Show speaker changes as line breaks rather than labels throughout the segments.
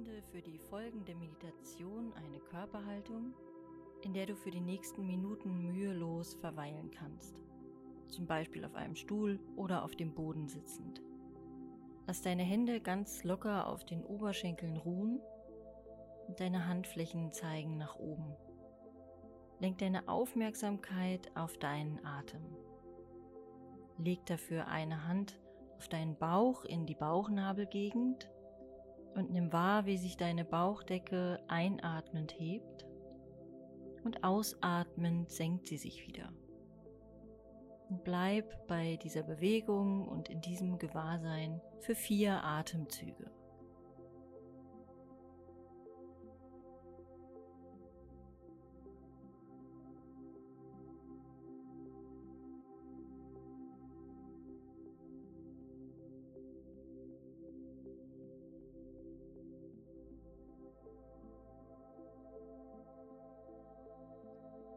Finde für die folgende Meditation eine Körperhaltung, in der du für die nächsten Minuten mühelos verweilen kannst. Zum Beispiel auf einem Stuhl oder auf dem Boden sitzend. Lass deine Hände ganz locker auf den Oberschenkeln ruhen und deine Handflächen zeigen nach oben. Lenk deine Aufmerksamkeit auf deinen Atem. Leg dafür eine Hand auf deinen Bauch in die Bauchnabelgegend und nimm wahr, wie sich deine Bauchdecke einatmend hebt und ausatmend senkt sie sich wieder. Und bleib bei dieser Bewegung und in diesem Gewahrsein für vier Atemzüge.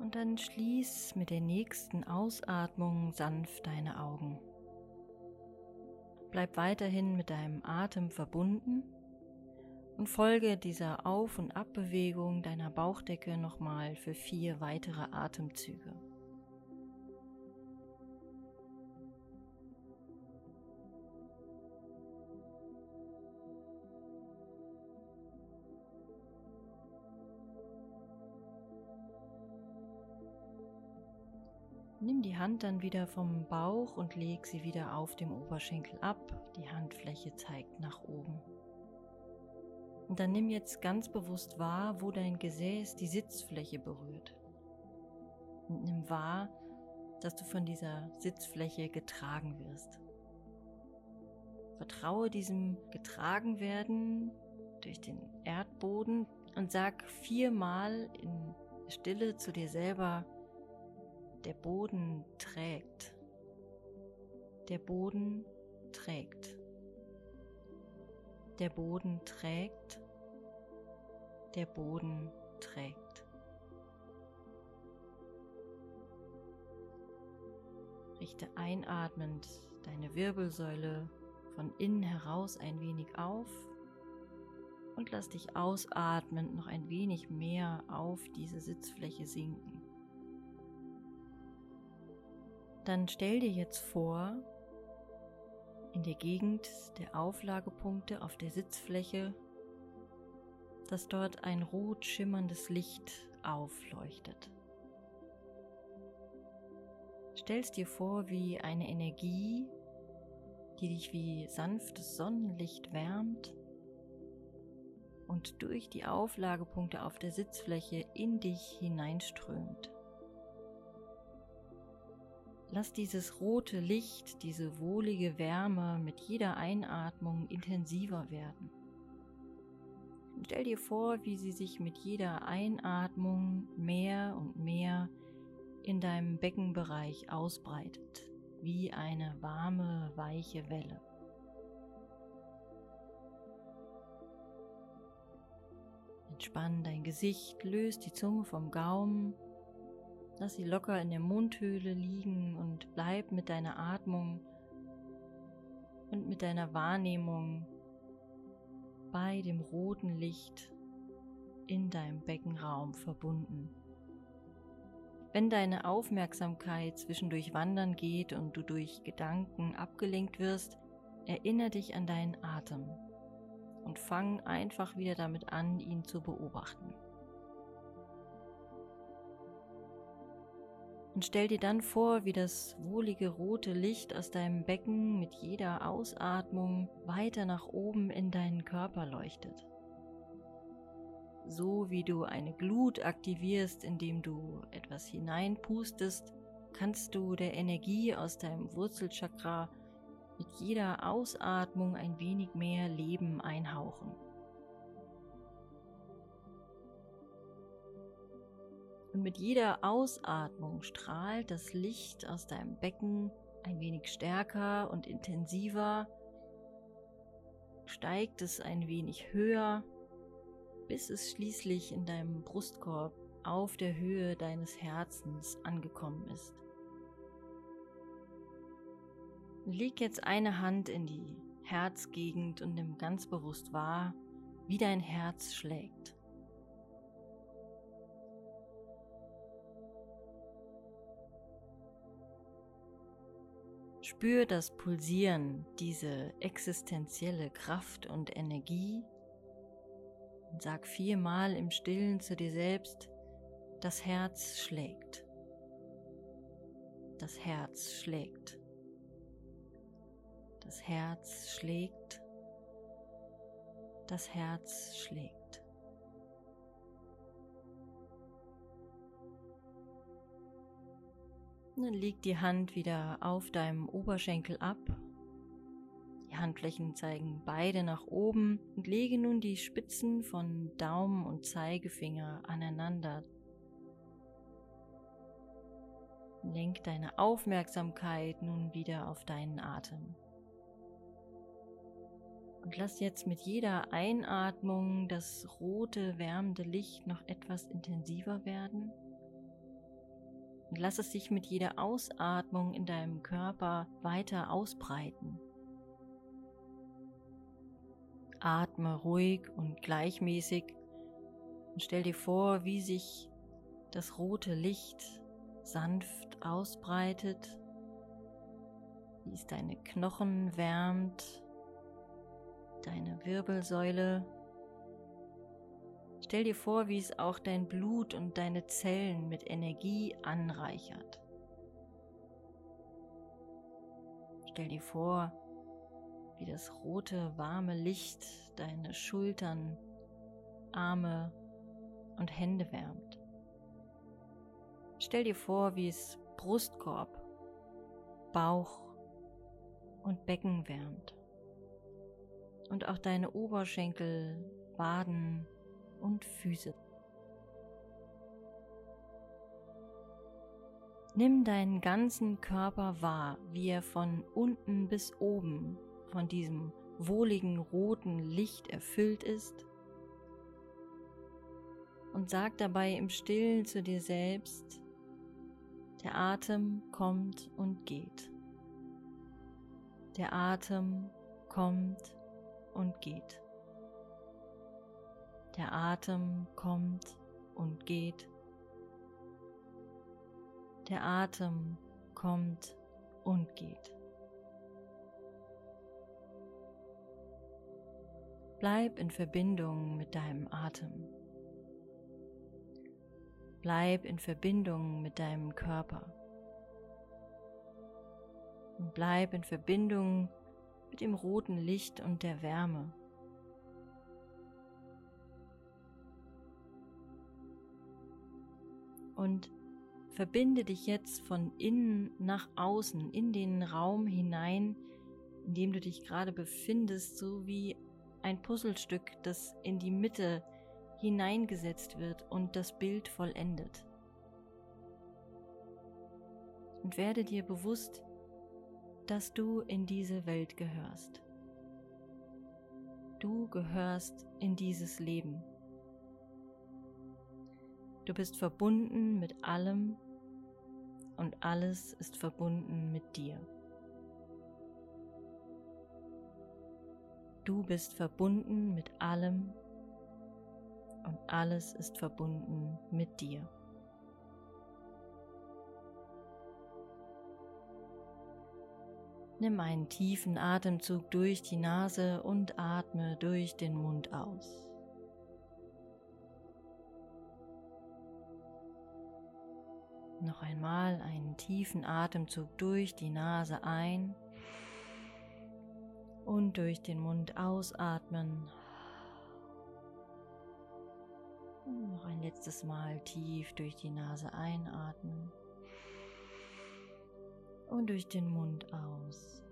Und dann schließ mit der nächsten Ausatmung sanft deine Augen. Bleib weiterhin mit deinem Atem verbunden und folge dieser Auf- und Abbewegung deiner Bauchdecke nochmal für vier weitere Atemzüge. Die Hand dann wieder vom Bauch und leg sie wieder auf dem Oberschenkel ab. Die Handfläche zeigt nach oben. Und dann nimm jetzt ganz bewusst wahr, wo dein Gesäß die Sitzfläche berührt. Und nimm wahr, dass du von dieser Sitzfläche getragen wirst. Vertraue diesem getragen werden durch den Erdboden und sag viermal in Stille zu dir selber, der Boden trägt. Der Boden trägt. Der Boden trägt. Der Boden trägt. Richte einatmend deine Wirbelsäule von innen heraus ein wenig auf und lass dich ausatmend noch ein wenig mehr auf diese Sitzfläche sinken. Dann stell dir jetzt vor, in der Gegend der Auflagepunkte auf der Sitzfläche, dass dort ein rot schimmerndes Licht aufleuchtet. Stellst dir vor, wie eine Energie, die dich wie sanftes Sonnenlicht wärmt und durch die Auflagepunkte auf der Sitzfläche in dich hineinströmt. Lass dieses rote Licht, diese wohlige Wärme mit jeder Einatmung intensiver werden. Und stell dir vor, wie sie sich mit jeder Einatmung mehr und mehr in deinem Beckenbereich ausbreitet, wie eine warme, weiche Welle. Entspann dein Gesicht, löst die Zunge vom Gaumen Lass sie locker in der Mundhöhle liegen und bleib mit deiner Atmung und mit deiner Wahrnehmung bei dem roten Licht in deinem Beckenraum verbunden. Wenn deine Aufmerksamkeit zwischendurch wandern geht und du durch Gedanken abgelenkt wirst, erinnere dich an deinen Atem und fang einfach wieder damit an, ihn zu beobachten. Und stell dir dann vor, wie das wohlige rote Licht aus deinem Becken mit jeder Ausatmung weiter nach oben in deinen Körper leuchtet. So wie du eine Glut aktivierst, indem du etwas hineinpustest, kannst du der Energie aus deinem Wurzelchakra mit jeder Ausatmung ein wenig mehr Leben einhauchen. Und mit jeder Ausatmung strahlt das Licht aus deinem Becken ein wenig stärker und intensiver, steigt es ein wenig höher, bis es schließlich in deinem Brustkorb auf der Höhe deines Herzens angekommen ist. Leg jetzt eine Hand in die Herzgegend und nimm ganz bewusst wahr, wie dein Herz schlägt. Spür das Pulsieren, diese existenzielle Kraft und Energie und sag viermal im Stillen zu dir selbst, das Herz schlägt. Das Herz schlägt. Das Herz schlägt. Das Herz schlägt. Liegt die Hand wieder auf deinem Oberschenkel ab. Die Handflächen zeigen beide nach oben und lege nun die Spitzen von Daumen und Zeigefinger aneinander. Lenk deine Aufmerksamkeit nun wieder auf deinen Atem. Und lass jetzt mit jeder Einatmung das rote, wärmende Licht noch etwas intensiver werden. Und lass es sich mit jeder Ausatmung in deinem Körper weiter ausbreiten. Atme ruhig und gleichmäßig und stell dir vor, wie sich das rote Licht sanft ausbreitet, wie es deine Knochen wärmt deine Wirbelsäule. Stell dir vor, wie es auch dein Blut und deine Zellen mit Energie anreichert. Stell dir vor, wie das rote, warme Licht deine Schultern, Arme und Hände wärmt. Stell dir vor, wie es Brustkorb, Bauch und Becken wärmt und auch deine Oberschenkel, Waden und Füße. Nimm deinen ganzen Körper wahr, wie er von unten bis oben von diesem wohligen roten Licht erfüllt ist und sag dabei im Stillen zu dir selbst, der Atem kommt und geht. Der Atem kommt und geht. Der Atem kommt und geht. Der Atem kommt und geht. Bleib in Verbindung mit deinem Atem. Bleib in Verbindung mit deinem Körper. Und bleib in Verbindung mit dem roten Licht und der Wärme. Und verbinde dich jetzt von innen nach außen in den Raum hinein, in dem du dich gerade befindest, so wie ein Puzzlestück, das in die Mitte hineingesetzt wird und das Bild vollendet. Und werde dir bewusst, dass du in diese Welt gehörst. Du gehörst in dieses Leben. Du bist verbunden mit allem und alles ist verbunden mit dir. Du bist verbunden mit allem und alles ist verbunden mit dir. Nimm einen tiefen Atemzug durch die Nase und atme durch den Mund aus. Noch einmal einen tiefen Atemzug durch die Nase ein und durch den Mund ausatmen. Und noch ein letztes Mal tief durch die Nase einatmen und durch den Mund aus.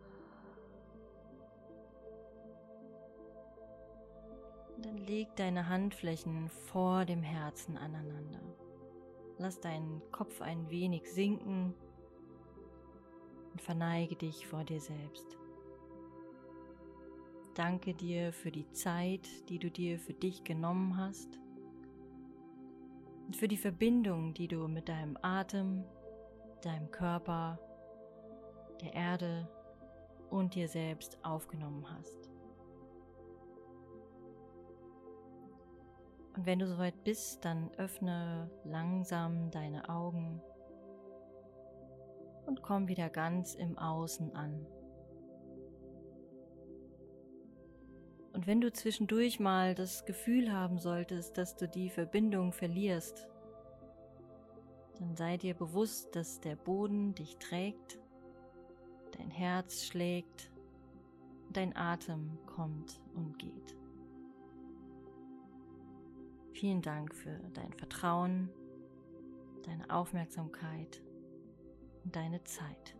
Dann leg deine Handflächen vor dem Herzen aneinander. Lass deinen Kopf ein wenig sinken und verneige dich vor dir selbst. Danke dir für die Zeit, die du dir für dich genommen hast und für die Verbindung, die du mit deinem Atem, deinem Körper der Erde und dir selbst aufgenommen hast. Und wenn du soweit bist, dann öffne langsam deine Augen und komm wieder ganz im Außen an. Und wenn du zwischendurch mal das Gefühl haben solltest, dass du die Verbindung verlierst, dann sei dir bewusst, dass der Boden dich trägt, dein Herz schlägt, dein Atem kommt und geht. Vielen Dank für dein Vertrauen, deine Aufmerksamkeit und deine Zeit.